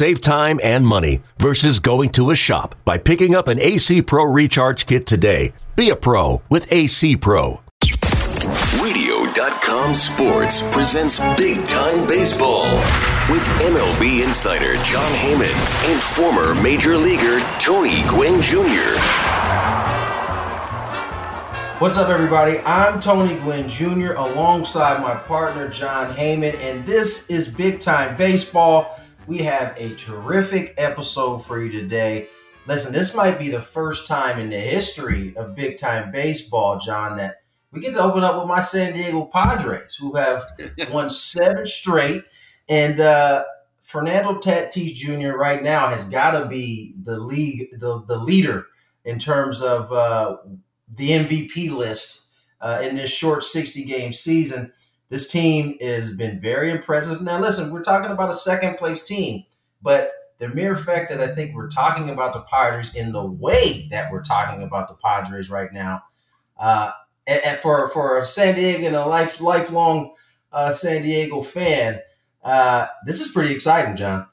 Save time and money versus going to a shop by picking up an AC Pro Recharge Kit today. Be a pro with AC Pro. Radio.com Sports presents Big Time Baseball with MLB insider Jon Heyman and former major leaguer Tony Gwynn Jr. What's up, everybody? I'm Tony Gwynn Jr. alongside my partner Jon Heyman, and this is Big Time Baseball. We have a terrific episode for you today. Listen, this might be the first time in the history of Big Time Baseball, John, that we get to open up with my San Diego Padres, who have won seven straight. And uh, Fernando Tatis Jr. right now has got to be the league, the, the leader in terms of uh, the MVP list uh, in this short 60 game season. This team has been very impressive. Now, listen, we're talking about a second place team, but the mere fact that I think we're talking about the Padres in the way that we're talking about the Padres right now, uh, and, and for for a San Diego and a life lifelong uh, San Diego fan, uh, this is pretty exciting, John.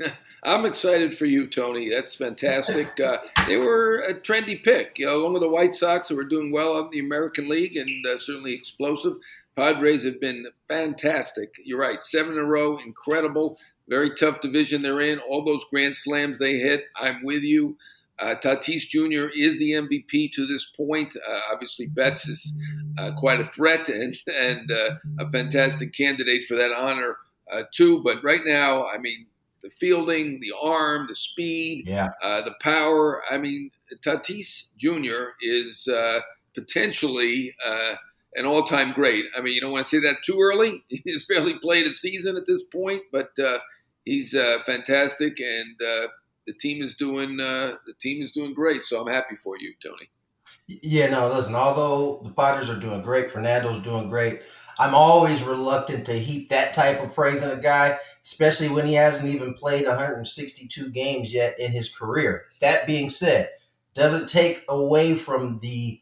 I'm excited for you, Tony. That's fantastic. Uh, they were a trendy pick, you know, along with the White Sox, who were doing well in the American League and uh, certainly explosive. Padres have been fantastic. You're right, seven in a row, incredible. Very tough division they're in. All those grand slams they hit, I'm with you. Uh, Tatis Jr. is the MVP to this point. Uh, obviously, Betts is uh, quite a threat and and uh, a fantastic candidate for that honor uh, too. But right now, I mean, the fielding, the arm, the speed, Yeah. uh, the power. I mean, Tatis Jr. is uh, potentially uh, an all-time great. I mean, you don't want to say that too early. He's barely played a season at this point, but uh, he's uh, fantastic, and uh, the team is doing uh, the team is doing great. So I'm happy for you, Tony. Yeah, no, listen, although the Padres are doing great, Fernando's doing great, I'm always reluctant to heap that type of praise on a guy, especially when he hasn't even played 162 games yet in his career. That being said, doesn't take away from the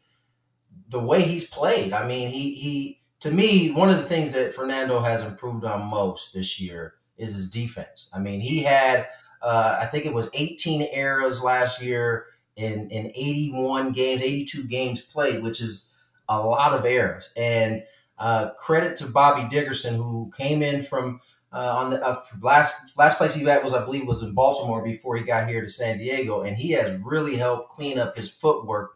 the way he's played. I mean, he he to me, one of the things that Fernando has improved on most this year is his defense. I mean, he had uh, I think it was 18 errors last year in in 81 games, 82 games played, which is a lot of errors. And uh, credit to Bobby Dickerson, who came in from uh, on the uh, last last place he was I believe was in Baltimore before he got here to San Diego, and he has really helped clean up his footwork.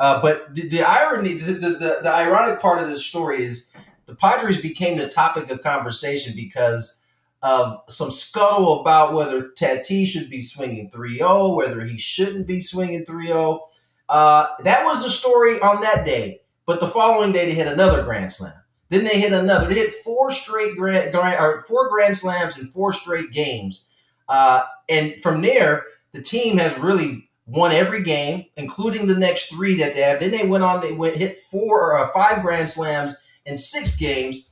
Uh, but the, the irony, the, the, the ironic part of this story is the Padres became the topic of conversation because of some scuttle about whether Tatis should be swinging 3-0, whether he shouldn't be swinging 3-0. Uh, that was the story on that day. But the following day, they hit another grand slam. Then they hit another. They hit four straight grand, grand or four grand slams in four straight games. Uh, and from there, the team has really won every game, including the next three that they have. Then they went on. They went hit four or uh, five grand slams in six games.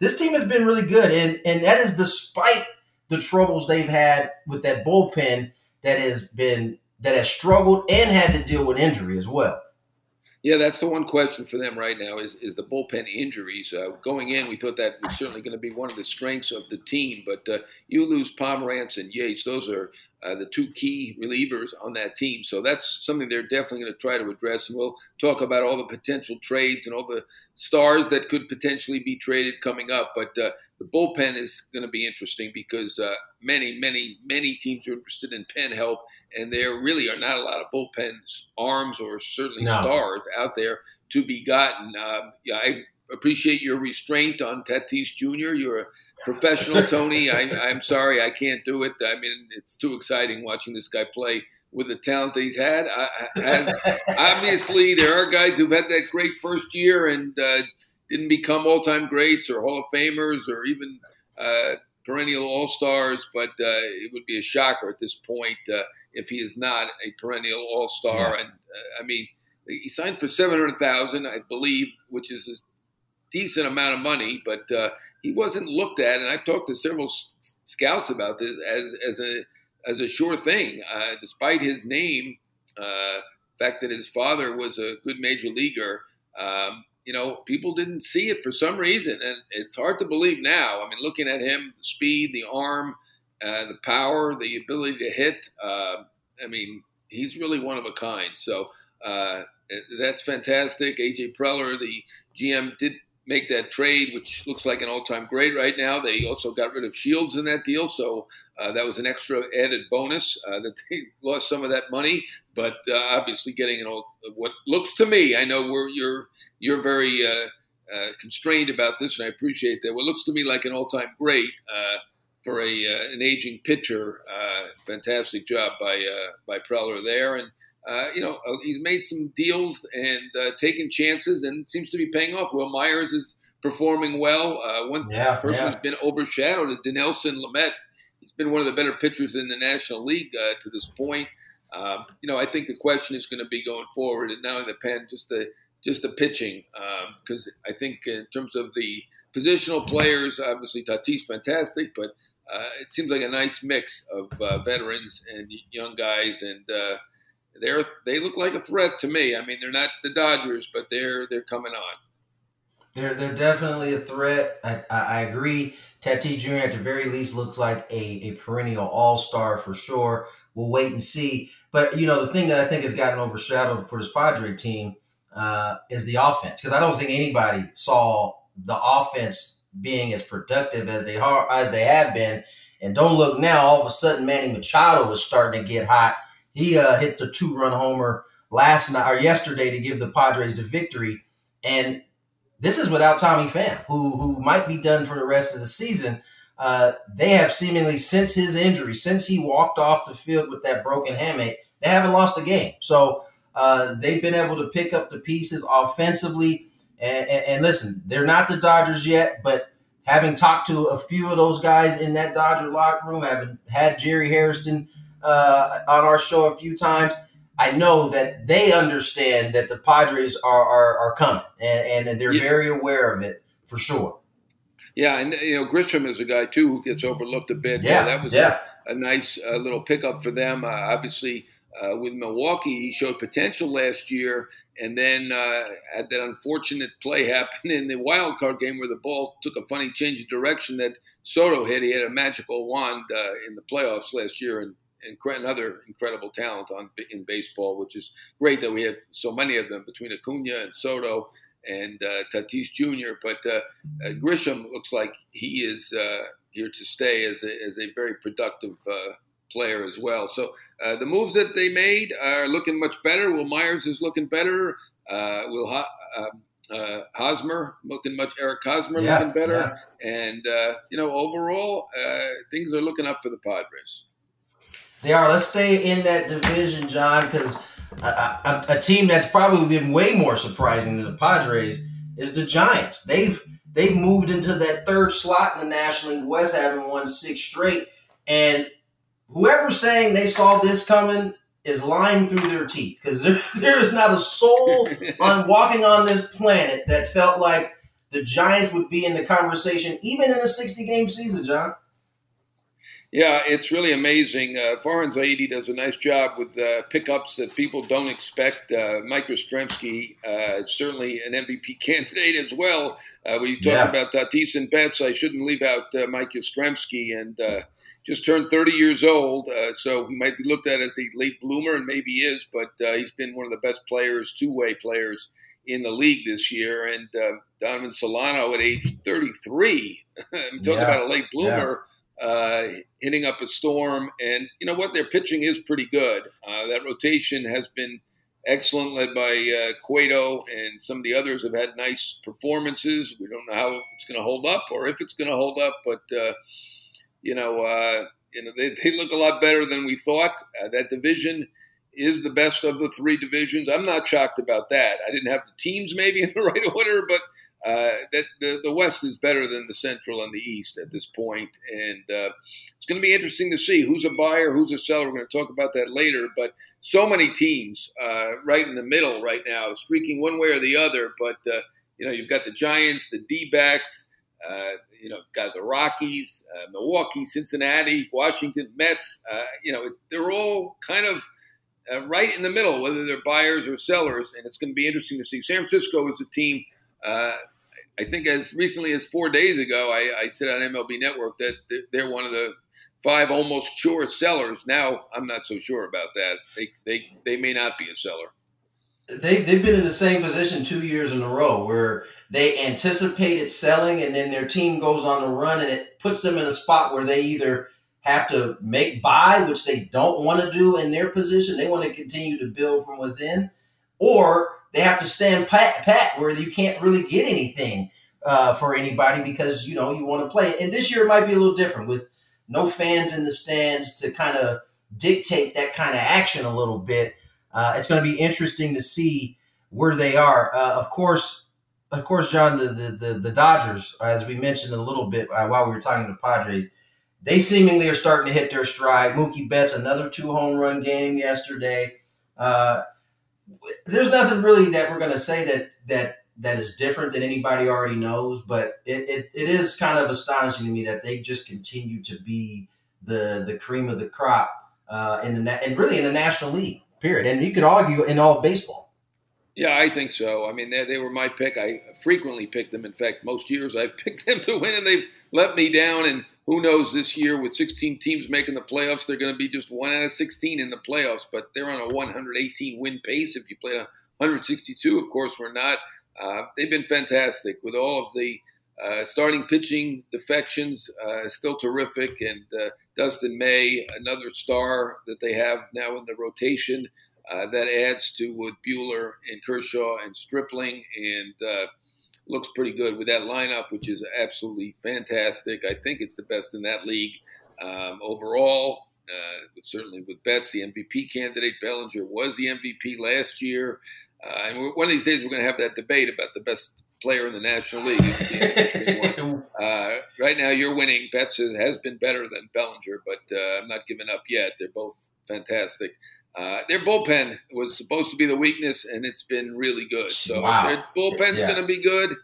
This team has been really good, and and that is despite the troubles they've had with that bullpen that has been that has struggled and had to deal with injury as well. Yeah, that's the one question for them right now is, is the bullpen injuries. Uh, going in, we thought that was certainly going to be one of the strengths of the team, but uh, you lose Pomeranz and Yates. Those are uh, the two key relievers on that team. So that's something they're definitely going to try to address. And we'll talk about all the potential trades and all the stars that could potentially be traded coming up. But uh, the bullpen is going to be interesting because uh, many, many, many teams are interested in pen help, and there really are not a lot of bullpen arms or certainly no. stars out there to be gotten. Um, yeah, I appreciate your restraint on Tatis Jr. You're a professional, Tony. I, am sorry I can't do it. I mean, it's too exciting watching this guy play with the talent that he's had. has, obviously, there are guys who've had that great first year and uh, didn't become all-time greats or Hall of Famers or even uh, perennial All-Stars, but uh, it would be a shocker at this point uh, if he is not a perennial All-Star. Yeah. And uh, I mean, he signed for seven hundred thousand, I believe, which is decent amount of money, but uh, he wasn't looked at. And I've talked to several scouts about this as as a as a sure thing, uh, despite his name, fact that his father was a good major leaguer. Um, you know, people didn't see it for some reason, and it's hard to believe now. I mean, looking at him, the speed, the arm, uh, the power, the ability to hit. Uh, I mean, he's really one of a kind. So uh, that's fantastic. AJ Preller, the GM, did make that trade, which looks like an all-time great right now. They also got rid of Shields in that deal, so uh, that was an extra added bonus uh, that they lost some of that money. But uh, obviously, getting an all what looks to me, I know we're you're you're very uh, uh, constrained about this, and I appreciate that. What looks to me like an all-time great uh, for a an aging pitcher, fantastic job by by Preller there, and uh, you know, uh, he's made some deals and uh, taken chances and seems to be paying off. Wil Myers is performing well. Uh, one yeah, person yeah. who's been overshadowed is Dinelson Lamet. He's been one of the better pitchers in the National League uh, to this point. Um, you know, I think the question is going to be going forward, and now in the pen, just the just the pitching, because um, I think in terms of the positional players, obviously Tatis fantastic, but uh, it seems like a nice mix of veterans and young guys, and they're they look like a threat to me. I mean, they're not the Dodgers, but they're they're coming on. They're they're definitely a threat. I, I, I agree. Tatis Jr. at the very least looks like a, a perennial All Star for sure. We'll wait and see. But you know, the thing that I think has gotten overshadowed for this Padre team uh, is the offense because I don't think anybody saw the offense being as productive as they are as they have been. And don't look now, all of a sudden Manny Machado is starting to get hot he uh, hit the two run homer last night or yesterday to give the Padres the victory. And this is without Tommy Pham, who who might be done for the rest of the season. Uh, they have seemingly since his injury, since he walked off the field with that broken hamate, they haven't lost a game. So uh, they've been able to pick up the pieces offensively. And, and, and, listen, they're not the Dodgers yet, but having talked to a few of those guys in that Dodger locker room, having had Jerry Hairston uh, on our show a few times. I know that they understand that the Padres are are, are coming, and, and they're yeah. very aware of it for sure. Yeah, and you know Grisham is a guy too who gets overlooked a bit. Yeah, that was yeah. a, a nice uh, little pickup for them. Uh, obviously, uh, with Milwaukee, he showed potential last year, and then uh, had that unfortunate play happen in the wild card game where the ball took a funny change of direction that Soto hit. He had a magical wand uh, in the playoffs last year, and another incredible talent on in baseball, which is great that we have so many of them between Acuna and Soto and uh, Tatis Jr. But uh, uh, Grisham looks like he is uh, here to stay as a, as a very productive uh, player as well. So uh, the moves that they made are looking much better. Wil Myers is looking better. Will um, Hosmer looking much. Eric Hosmer yeah, looking better, yeah. and you know overall things are looking up for the Padres. They are. Let's stay in that division, John, because a, a, a, team that's probably been way more surprising than the Padres is the Giants. They've they've moved into that third slot in the National League West, having won six straight. And whoever's saying they saw this coming is lying through their teeth because there, there is not a soul on walking on this planet that felt like the Giants would be in the conversation, even in a 60 game season, John. Yeah, it's really amazing. Uh, Farhan Zaidi does a nice job with uh, pickups that people don't expect. Uh, Mike Yastrzemski uh, certainly an MVP candidate as well. Uh, we talk Yeah. about Tatis and Betts. I shouldn't leave out uh, Mike Yastrzemski, and uh, just turned 30 years old, uh, so he might be looked at as a late bloomer, and maybe he is, but uh, he's been one of the best players, two-way players in the league this year. And uh, Donovan Solano at age 33, I'm talking Yeah. about a late bloomer uh, hitting up a storm. And you know what? Their pitching is pretty good. Uh, that rotation has been excellent, led by uh, Cueto, and some of the others have had nice performances. We don't know how it's going to hold up or if it's going to hold up, but uh, you know, uh, you know, they, they look a lot better than we thought. Uh, that division is the best of the three divisions. I'm not shocked about that. I didn't have the teams maybe in the right order, but uh, that the, the West is better than the Central and the East at this point, and uh, it's going to be interesting to see who's a buyer, who's a seller. We're going to talk about that later, but so many teams uh, right in the middle right now, streaking one way or the other. But uh, you know, you've got the Giants, the D-backs, uh, you know, got the Rockies, Milwaukee, Cincinnati, Washington, Mets. You know, they're all kind of right in the middle, whether they're buyers or sellers, and it's going to be interesting to see. San Francisco is a team. Uh, I think as recently as four days ago, I, I said on MLB Network that they're- one of the five almost sure sellers. Now I'm not so sure about that. They they they may not be a seller. they, they've been in the same position two years in a row where they anticipated selling and then their team goes on a run and it puts them in a spot where they either have to make buy, which they don't want to do in their position. They want to continue to build from within, or they have to stand pat, pat where you can't really get anything uh, for anybody because you know you want to play. And this year it might be a little different with no fans in the stands to kind of dictate that kind of action a little bit. Uh, it's going to be interesting to see where they are. Uh, of course, of course, John, the, the the the Dodgers, as we mentioned a little bit uh, while we were talking to Padres, they seemingly are starting to hit their stride. Mookie Betts another two home run game yesterday. Uh, there's nothing really that we're going to say that that that is different than anybody already knows, but it, it, it is kind of astonishing to me that they just continue to be the the cream of the crop uh, in the and really in the National League. Period. And you could argue in all of baseball. Yeah, I think so. I mean, they, they were my pick. I frequently pick them. In fact, most years I've picked them to win, and they've let me down. And who knows this year with 16 teams making the playoffs, they're going to be just one out of 16 in the playoffs. But they're on a 118 win pace. If you play a 162, of course, we're not. Uh, they've been fantastic with all of the uh, starting pitching defections, uh, still terrific. And uh, Dustin May, another star that they have now in the rotation. Uh, that adds to with Buehler and Kershaw and Stripling, and uh, looks pretty good with that lineup, which is absolutely fantastic. I think it's the best in that league um, overall. Uh, certainly with Betts, the MVP candidate, Bellinger was the MVP last year, uh, and one of these days we're going to have that debate about the best player in the National League. It's the interesting one. Uh, right now, you're winning. Betts has- has been better than Bellinger, but uh, I'm not giving up yet. They're both fantastic. Uh, their bullpen was supposed to be the weakness, and it's been really good. So Wow. their bullpen's Yeah. going to be good.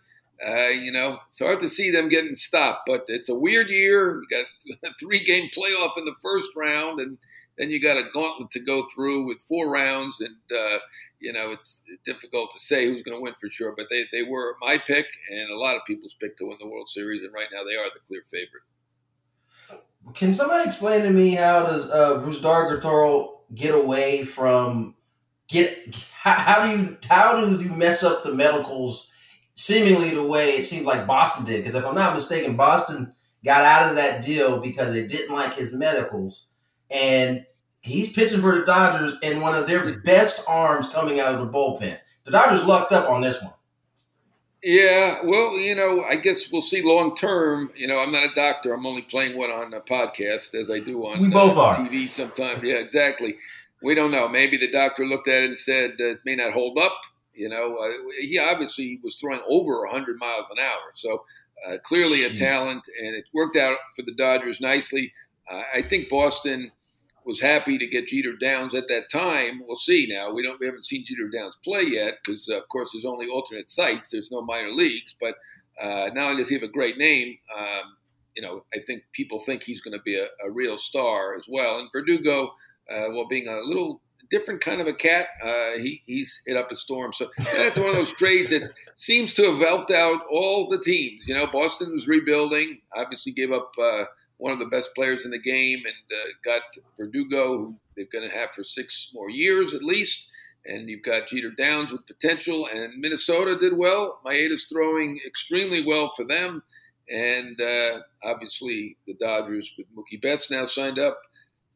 Uh, you know, it's hard to see them getting stopped, but it's a weird year. You got a three-game playoff in the first round, and then you got a gauntlet to go through with four rounds, and uh, you know it's difficult to say who's going to win for sure. But they, they were my pick, and a lot of people's pick to win the World Series, and right now they are the clear favorite. Can somebody explain to me how does uh, Brusdar Graterol get away from get how, do you how do you mess up the medicals seemingly the way it seems like Boston did? Because if I'm not mistaken, Boston got out of that deal because they didn't like his medicals, and he's pitching for the Dodgers in one of their best arms coming out of the bullpen. The Dodgers lucked up on this one. Yeah, well, you know, I guess we'll see long term. You know, I'm not a doctor. I'm only playing one on a podcast as I do on We both uh, are. TV sometimes. Yeah, exactly. We don't know. Maybe the doctor looked at it and said uh, it may not hold up. You know, uh, he obviously was throwing over 100 miles an hour. So uh, clearly a talent, and it worked out for the Dodgers nicely. Uh, I think Boston was happy to get Jeter Downs at that time. We'll see now. We don't we haven't seen Jeter Downs play yet because of course there's only alternate sites. There's no minor leagues. But uh, not only does he have a great name, um, you know, I think people think he's going to be a, a, real star as well. And Verdugo, uh, well, being a little different kind of a cat, uh, he, he's hit up a storm. So that's one of those trades that seems to have helped out all the teams. You know, Boston was rebuilding, obviously gave up uh, one of the best players in the game and uh, got Verdugo, who they're going to have for six more years at least. And you've got Jeter Downs with potential, and Minnesota did well. Maeda's throwing extremely well for them. And uh, obviously, the Dodgers with Mookie Betts now signed up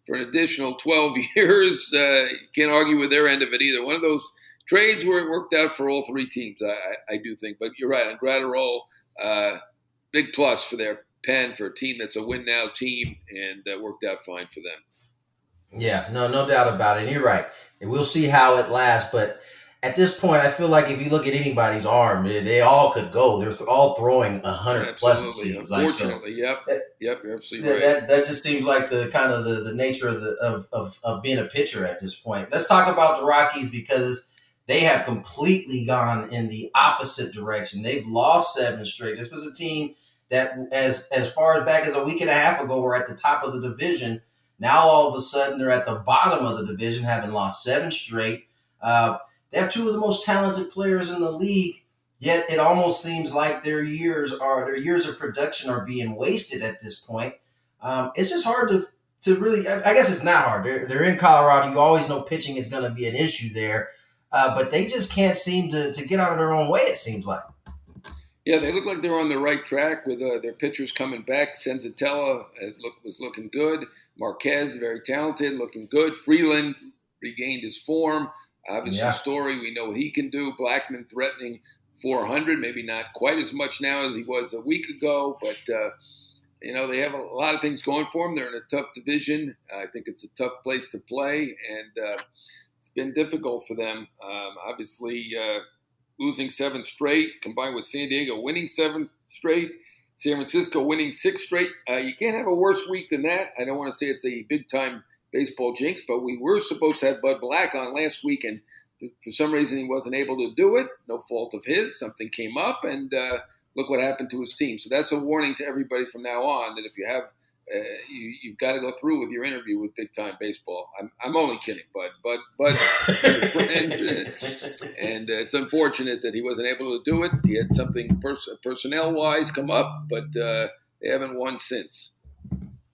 for an additional 12 years. Uh, can't argue with their end of it either. One of those trades where it worked out for all three teams, I, I, do think. But you're right, on Graterol, uh, big plus for their pen for a team that's a win now team, and uh, worked out fine for them. Yeah, no, no doubt about it. And you're right. And we'll see how it lasts, but at this point, I feel like if you look at anybody's arm, they, all could go. They're all throwing a hundred plus. It seems Unfortunately, like. so, yep, yep, you're absolutely that, right. That, that just seems like the kind of the, the nature of the of, of of being a pitcher at this point. Let's talk about the Rockies because they have completely gone in the opposite direction. They've lost seven straight. This was a team that, as as far back as a week and a half ago, were at the top of the division. Now all of a sudden they're at the bottom of the division, having lost seven straight. Uh, they have two of the most talented players in the league, yet it almost seems like their years are their years of production are being wasted at this point. Um, it's just hard to to really. I guess it's not hard. They're, they're in Colorado. You always know pitching is going to be an issue there, uh, but they just can't seem to to get out of their own way. It seems like. Yeah, they look like they're on the right track with uh, their pitchers coming back. Senzatela look, was looking good. Marquez, very talented, looking good. Freeland regained his form. Obviously, yeah. Story, we know what he can do. Blackmon threatening 400, maybe not quite as much now as he was a week ago, but uh, you know they have a lot of things going for them. They're in a tough division. I think it's a tough place to play, and uh, it's been difficult for them. Um, obviously, uh, losing seven straight, combined with San Diego winning seven straight. San Francisco winning six straight. Uh, you can't have a worse week than that. I don't want to say it's a big time baseball jinx, but we were supposed to have Bud Black on last week, and for some reason he wasn't able to do it. No fault of his. Something came up, and uh, look what happened to his team. So that's a warning to everybody from now on that if you have uh, you, have got to go through with your interview with big time baseball. I'm, I'm only kidding, but but but and, and uh, it's unfortunate that he wasn't able to do it. He had something pers- personnel wise come up, but uh, they haven't won since.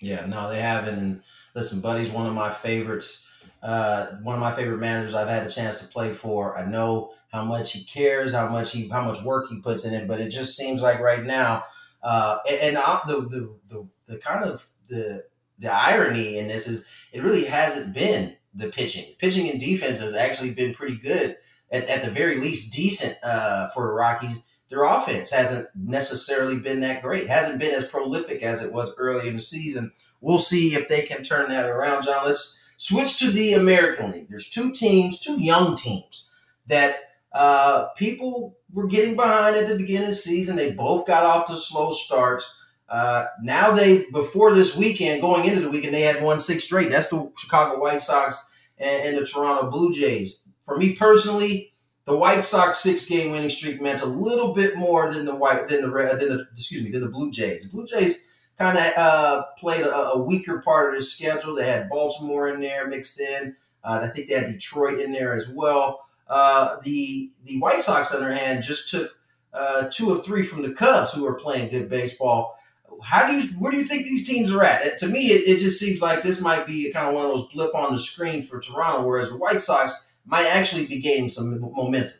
Yeah, no, they haven't. And listen, Buddy's one of my favorites. Uh, one of my favorite managers I've had a chance to play for. I know how much he cares, how much he, how much work he puts in it. But it just seems like right now, uh, and, and I, the, the the the kind of the the irony in this is it really hasn't been the pitching. Pitching and defense has actually been pretty good, at, at the very least decent uh, for the Rockies. Their offense hasn't necessarily been that great. It hasn't been as prolific as it was early in the season. We'll see if they can turn that around, John. Let's switch to the American League. There's two teams, two young teams that uh, people were getting behind at the beginning of the season. They both got off to slow starts. Uh, now they before this weekend, going into the weekend, they had won six straight. That's the Chicago White Sox and, and the Toronto Blue Jays. For me personally, the White Sox six game winning streak meant a little bit more than the white than the red than the excuse me than the Blue Jays. The Blue Jays kind of uh, played a, a, weaker part of their schedule. They had Baltimore in there mixed in. Uh, I think they had Detroit in there as well. Uh, the the White Sox, on their hand, just took uh, two of three from the Cubs, who are playing good baseball. How do you where do you think these teams are at? To me, it, it just seems like this might be kind of one of those blip on the screen for Toronto, whereas the White Sox might actually be gaining some momentum.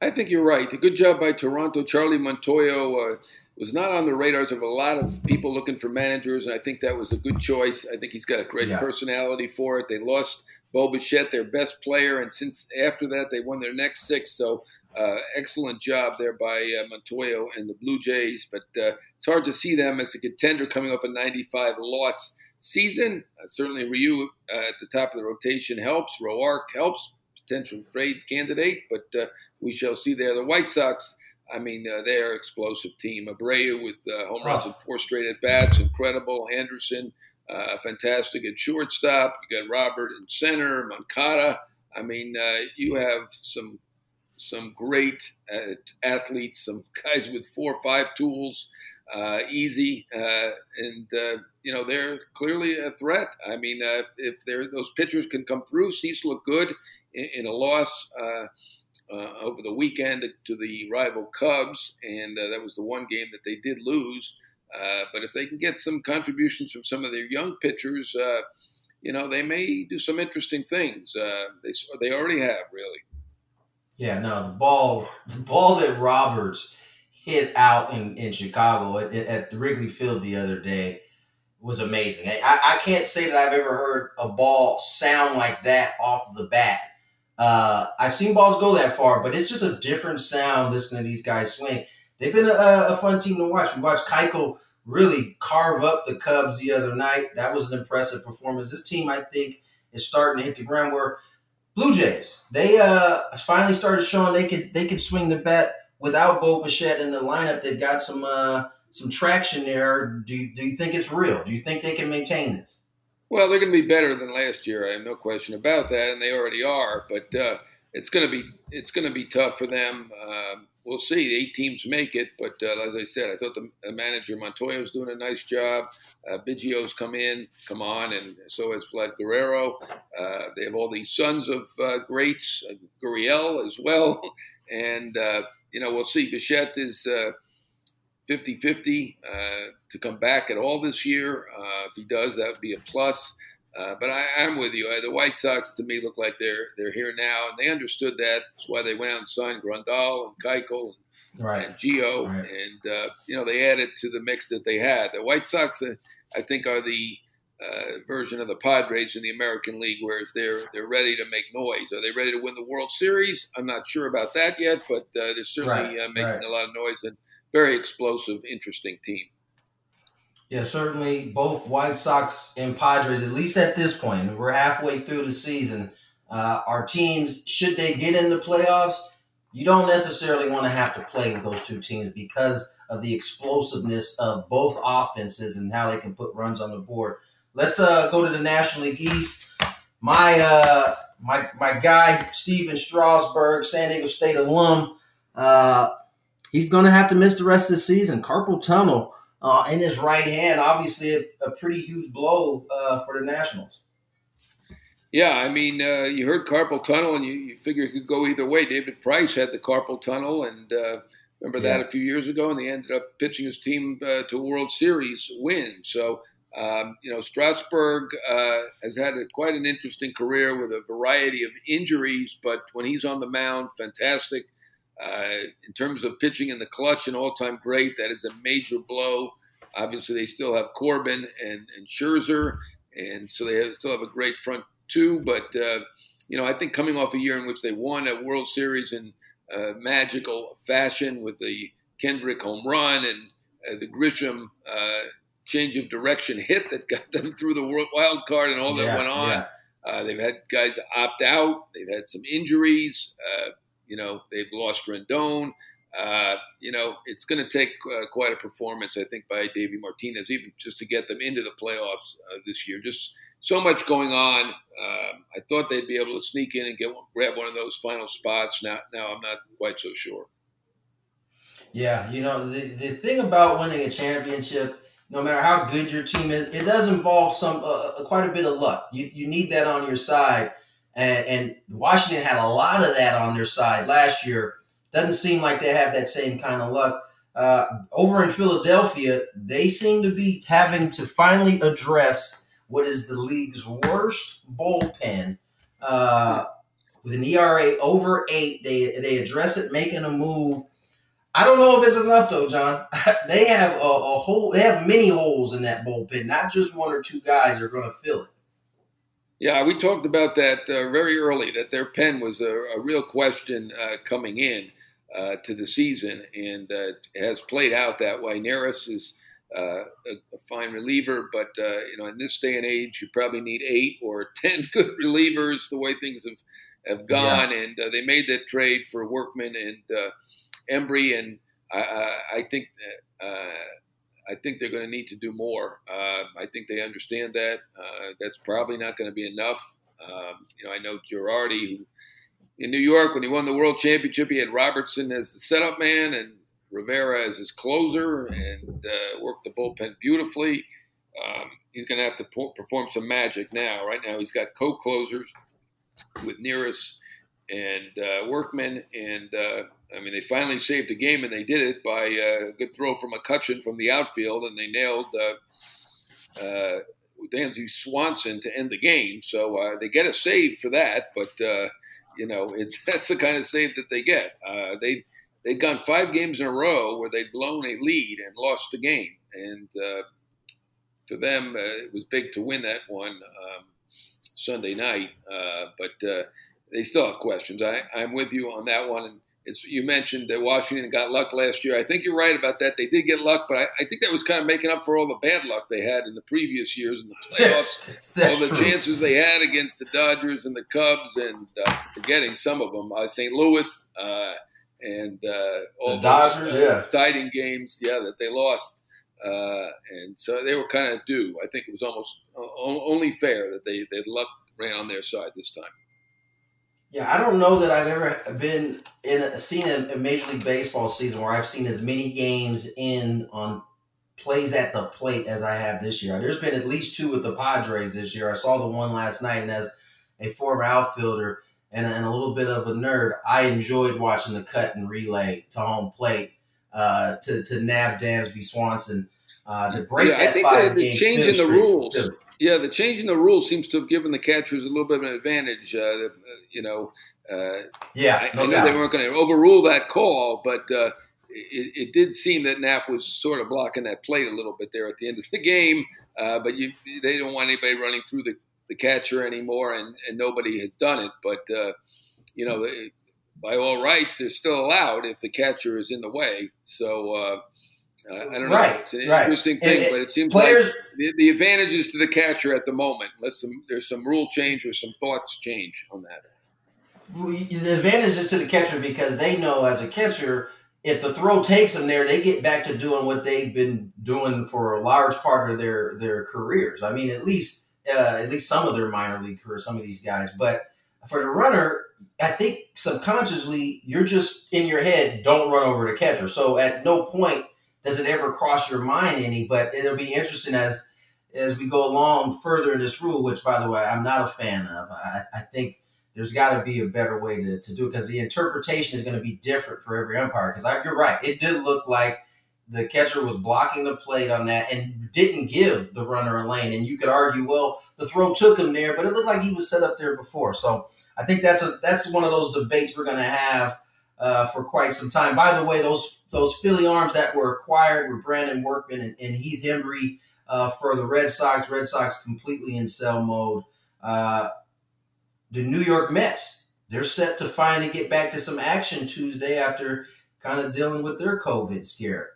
I think you're right. A good job by Toronto. Charlie Montoyo uh, was not on the radars of a lot of people looking for managers, and I think that was a good choice. I think he's got a great yeah. personality for it. They lost Bo Bichette, their best player, and since after that they won their next six. So uh, excellent job there by uh, Montoyo and the Blue Jays. But uh, it's hard to see them as a contender coming off a 95 loss season. Uh, certainly Ryu uh, at the top of the rotation helps. Roark helps, potential trade candidate, but uh, we shall see there. The White Sox I mean, uh, they're an explosive team. Abreu with uh, home runs and four straight at bats, incredible. Anderson, uh, fantastic at shortstop. You got Robert in center, Moncada. I mean, uh, you have some some great uh, athletes, some guys with four or five tools. uh, easy, uh, and uh, you know they're clearly a threat. I mean, uh, if those pitchers can come through, Cease looked good in, in a loss uh, over the weekend to the rival Cubs, and that was the one game that they did lose. but if they can get some contributions from some of their young pitchers, you know they may do some interesting things. they they already have really. Yeah, no, the ball, the ball that Roberts hit out in, in Chicago at, at Wrigley Field the other day was amazing. I, I can't say that I've ever heard a ball sound like that off the bat. Uh, I've seen balls go that far, but it's just a different sound listening to these guys swing. They've been a, a fun team to watch. We watched Keuchel really carve up the Cubs the other night. That was an impressive performance. This team, I think, is starting to hit the ground where Blue Jays, they uh, finally started showing they could they could swing the bat without Bo Bichette in the lineup, they've got some uh, some traction there. Do you, do you think it's real? Do you think they can maintain this? Well, they're going to be better than last year. I have no question about that, and they already are. But uh, it's going to be it's going to be tough for them. Uh, we'll see. Eight teams make it, but uh, as I said, I thought the, the manager Montoyo is doing a nice job. Uh, Biggio's come in, come on, and so has Vlad Guerrero. Uh, they have all these sons of uh, greats, uh, Gurriel as well, and uh, you know, we'll see. Bichette is 50 uh, 50 uh, to come back at all this year. If he does, that would be a plus. Uh, but I, am with you. The White Sox, to me, look like they're they're here now, and they understood that. That's why they went out and signed Grandal and Keuchel and, right. and Gio, right. and uh, you know they added to the mix that they had. The White Sox, uh, I think, are the uh, version of the Padres in the American League, whereas they're they're ready to make noise. Are they ready to win the World Series? I'm not sure about that yet, but uh, they're certainly right, uh, making a lot of noise and very explosive, interesting team. Yeah, certainly both White Sox and Padres, at least at this point, we're halfway through the season. Uh, our teams, should they get in the playoffs, you don't necessarily want to have to play with those two teams because of the explosiveness of both offenses and how they can put runs on the board. Let's uh, go to the National League East. My uh, my my guy Stephen Strasburg, San Diego State alum, uh, he's going to have to miss the rest of the season. Carpal tunnel uh, in his right hand, obviously a, a pretty huge blow uh, for the Nationals. Yeah, I mean, uh, you heard carpal tunnel, and you, you figure it could go either way. David Price had the carpal tunnel, and uh, remember yeah. that a few years ago, and they ended up pitching his team uh, to a World Series win. So um, you know, Strasburg uh, has had a, quite an interesting career with a variety of injuries, but when he's on the mound, fantastic. Uh, in terms of pitching in the clutch, an all-time great. That is a major blow. Obviously, they still have Corbin and, and Scherzer, and so they have, still have a great front two. But uh, you know, I think coming off a year in which they won a World Series in uh, magical fashion with the Kendrick home run and uh, the Grisham uh, change of direction hit that got them through the wild card and all that yeah, went on. Yeah. Uh, they've had guys opt out. They've had some injuries. You know, they've lost Rendon. Uh, you know, it's going to take uh, quite a performance, I think, by Davey Martinez, even just to get them into the playoffs uh, this year. Just so much going on. Um, I thought they'd be able to sneak in and get grab one of those final spots. Now, now I'm not quite so sure. Yeah, you know, the, the thing about winning a championship no matter how good your team is, it does involve some uh, uh, quite a bit of luck. You you need that on your side, and, and Washington had a lot of that on their side last year. Doesn't seem like they have that same kind of luck. Uh, over in Philadelphia, they seem to be having to finally address what is the league's worst bullpen. Uh, with an ERA over eight, they they address it, making a move I don't know if it's enough though, John. they have a, a hole. They have many holes in that bullpen. Not just one or two guys are going to fill it. Yeah, we talked about that uh, very early. That their pen was a, a real question uh, coming in uh, to the season, and uh, has played out that way. Neris is uh, a, a, fine reliever, but uh, you know, in this day and age, you probably need eight or ten good relievers. The way things have have gone, yeah. and they made that trade for Workman and Hembree, and I, I think uh, I think they're going to need to do more. Uh, I think they understand that. Uh, that's probably not going to be enough. Um, you know, I know Girardi, who in New York when he won the World Championship, he had Robertson as the setup man, and Rivera as his closer and uh, worked the bullpen beautifully. Um, he's going to have to perform some magic now. Right now, he's got co-closers with Neris and uh, Workman, and uh, I mean they finally saved the game, and they did it by uh, a good throw from McCutchen from the outfield, and they nailed uh, uh, Dansby Swanson to end the game. So uh, they get a save for that, but you know it, that's the kind of save that they get. they they'd gone five games in a row where they'd blown a lead and lost the game, and for them, uh, it was big to win that one um, Sunday night. Uh, but uh, they still have questions. I, I'm with you on that one. And it's you mentioned that Washington got luck last year. I think you're right about that. They did get luck, but I, I think that was kind of making up for all the bad luck they had in the previous years in the playoffs. Yes, all the true. chances they had against the Dodgers and the Cubs, and uh, forgetting some of them, uh, St. Louis uh, and uh, all The Dodgers, those, yeah. exciting games, yeah, that they lost. Uh, and so they were kind of due. I think it was almost only fair that they they luck ran on their side this time. Yeah, I don't know that I've ever been in a, seen a, a Major League Baseball season where I've seen as many games in on plays at the plate as I have this year. There's been at least two with the Padres this year. I saw the one last night, and as a former outfielder and a, and a little bit of a nerd, I enjoyed watching the cut and relay to home plate uh, to to nab Dansby Swanson uh, to break Yeah, I think five the, the game change in the rules. Yeah, the change in the rules seems to have given the catchers a little bit of an advantage. Uh, you know, uh, Yeah, I, no I know they weren't going to overrule that call, but uh, it, it did seem that Knapp was sort of blocking that plate a little bit there at the end of the game. Uh, but you, they don't want anybody running through the, the catcher anymore, and, and nobody has done it. But uh, you know, by all rights, they're still allowed if the catcher is in the way. So. Uh, I don't know. Right, It's an right. interesting thing, it- but it seems players- like the, the advantage is to the catcher at the moment. Unless some, there's some rule change or some thoughts change on that. The advantages to the catcher because they know as a catcher, if the throw takes them there, they get back to doing what they've been doing for a large part of their their careers. I mean, at least uh, at least some of their minor league careers, some of these guys. But for the runner, I think subconsciously you're just in your head, don't run over the catcher. So at no point does it ever cross your mind any. But it'll be interesting as as we go along further in this rule, which by the way I'm not a fan of. I, I think there's got to be a better way to, to do it because the interpretation is going to be different for every umpire. Because you're right, it did look like the catcher was blocking the plate on that and didn't give the runner a lane. And you could argue, well, the throw took him there, but it looked like he was set up there before. So I think that's a that's one of those debates we're going to have uh, for quite some time. By the way, those those Philly arms that were acquired were Brandon Workman and, and Heath Hembree uh, for the Red Sox. Red Sox completely in sell mode. Uh, the New York Mets, they're set to finally get back to some action Tuesday after kind of dealing with their COVID scare.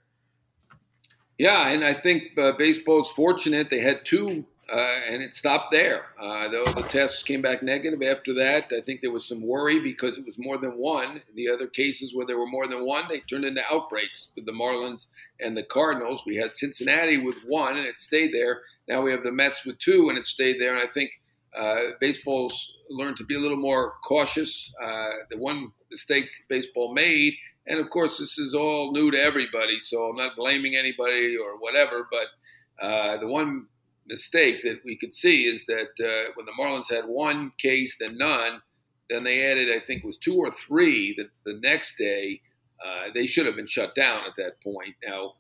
Yeah, and I think uh, baseball's fortunate. They had two, uh, and it stopped there. Uh, though the tests came back negative after that, I think there was some worry because it was more than one. The other cases where there were more than one, they turned into outbreaks with the Marlins and the Cardinals. We had Cincinnati with one, and it stayed there. Now we have the Mets with two, and it stayed there. And I think uh, baseball's learned to be a little more cautious. Uh, the one mistake baseball made, and of course, this is all new to everybody, so I'm not blaming anybody or whatever. But uh, the one mistake that we could see is that uh, when the Marlins had one case, then none, then they added, I think, it was two or three. That the next day, uh, they should have been shut down at that point. Now,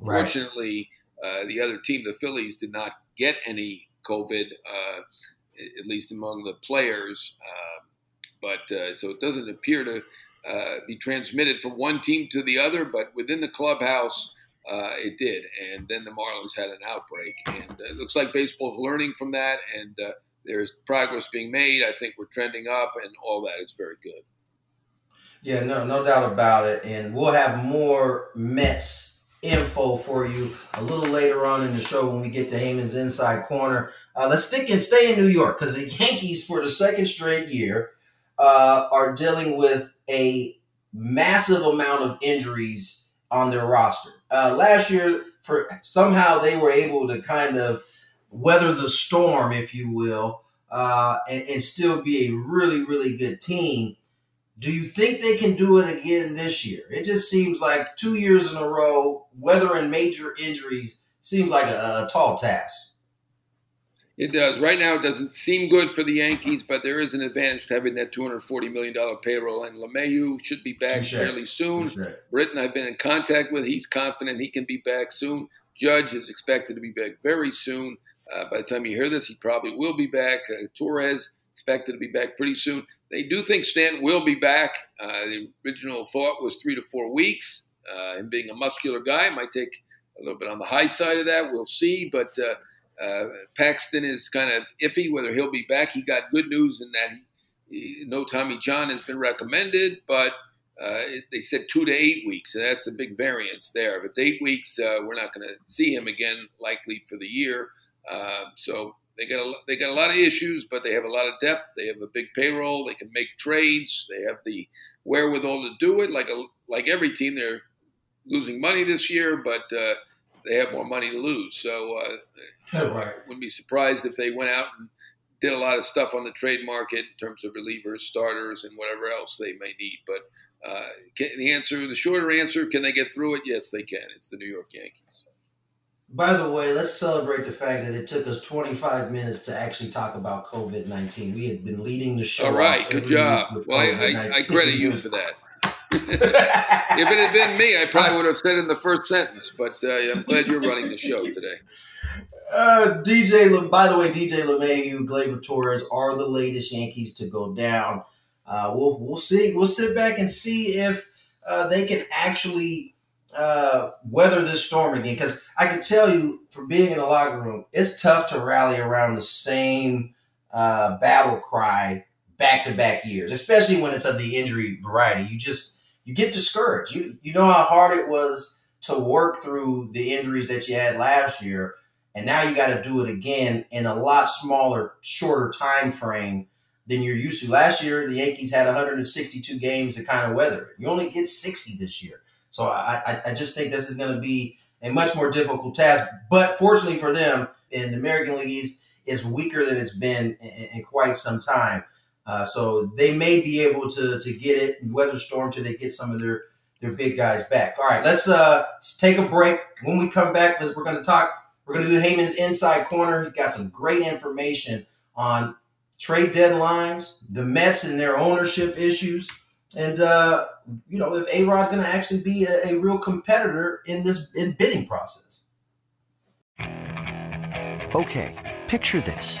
Right. fortunately, uh, the other team, the Phillies, did not get any COVID, uh, at least among the players. Um, but uh, so it doesn't appear to uh, be transmitted from one team to the other, but within the clubhouse, uh, it did. And then the Marlins had an outbreak. And uh, it looks like baseball's learning from that, and uh, there's progress being made. I think we're trending up, and all that is very good. Yeah, no, no doubt about it. And we'll have more Mets info for you a little later on in the show when we get to Heyman's Inside Corner. Uh, let's stick and stay in New York because the Yankees, for the second straight year, uh, are dealing with a massive amount of injuries on their roster. Uh, last year, for somehow they were able to kind of weather the storm, if you will, uh, and, and still be a really, really good team Do you think they can do it again this year? It just seems like two years in a row, weathering major injuries seems like a, a tall task. It does. Right now, it doesn't seem good for the Yankees, but there is an advantage to having that $240 million payroll. And LeMahieu should be back fairly soon. Touché. Britton, I've been in contact with. He's confident he can be back soon. Judge is expected to be back very soon. Uh, by the time you hear this, he probably will be back. Uh, Torres expected to be back pretty soon. They do think Stanton will be back. Uh, the original thought was three to four weeks. Uh, him being a muscular guy might take a little bit on the high side of that. We'll see. But uh, Paxton is kind of iffy whether he'll be back. He got good news in that he, he, no Tommy John has been recommended, but uh, it, they said two to eight weeks, and that's a big variance there. If it's eight weeks, uh, we're not going to see him again, likely for the year. Uh, so they got a they got a lot of issues, but they have a lot of depth. They have a big payroll. They can make trades. They have the wherewithal to do it. Like a, like every team, they're losing money this year, but uh, they have more money to lose. So uh, right. wouldn't be surprised if they went out and did a lot of stuff on the trade market in terms of relievers, starters, and whatever else they may need. But uh, can, the answer, the shorter answer, can they get through it? Yes, they can. It's the New York Yankees. By the way, let's celebrate the fact that it took us 25 minutes to actually talk about COVID 19. We had been leading the show. All right, good job. Well, I, I, I credit you for that. If it had been me, I probably would have said in the first sentence. But uh, I'm glad you're running the show today. Uh, DJ, Le- by the way, DJ LeMahieu, Gleyber Torres are the latest Yankees to go down. Uh, we'll we'll see. We'll sit back and see if uh, they can actually uh, weather this storm again. Because I can tell you, from being in the locker room, it's tough to rally around the same uh, battle cry back to back years, especially when it's of the injury variety. You just you get discouraged. You you know how hard it was to work through the injuries that you had last year and now you got to do it again in a lot smaller, shorter time frame than you're used to. Last year, the Yankees had 162 games to kind of weather it. You only get 60 this year, so I, I, just think this is going to be a much more difficult task. But fortunately for them, in the American League East, it's weaker than it's been in, in quite some time. Uh, so they may be able to to get it weather storm till they get some of their their big guys back. All right, let's uh let's take a break. When we come back, we're going to talk. We're going to do Heyman's Inside Corner. He's got some great information on trade deadlines, the Mets and their ownership issues, and uh, you know if A Rod's going to actually be a, a real competitor in this in bidding process. Okay, picture this.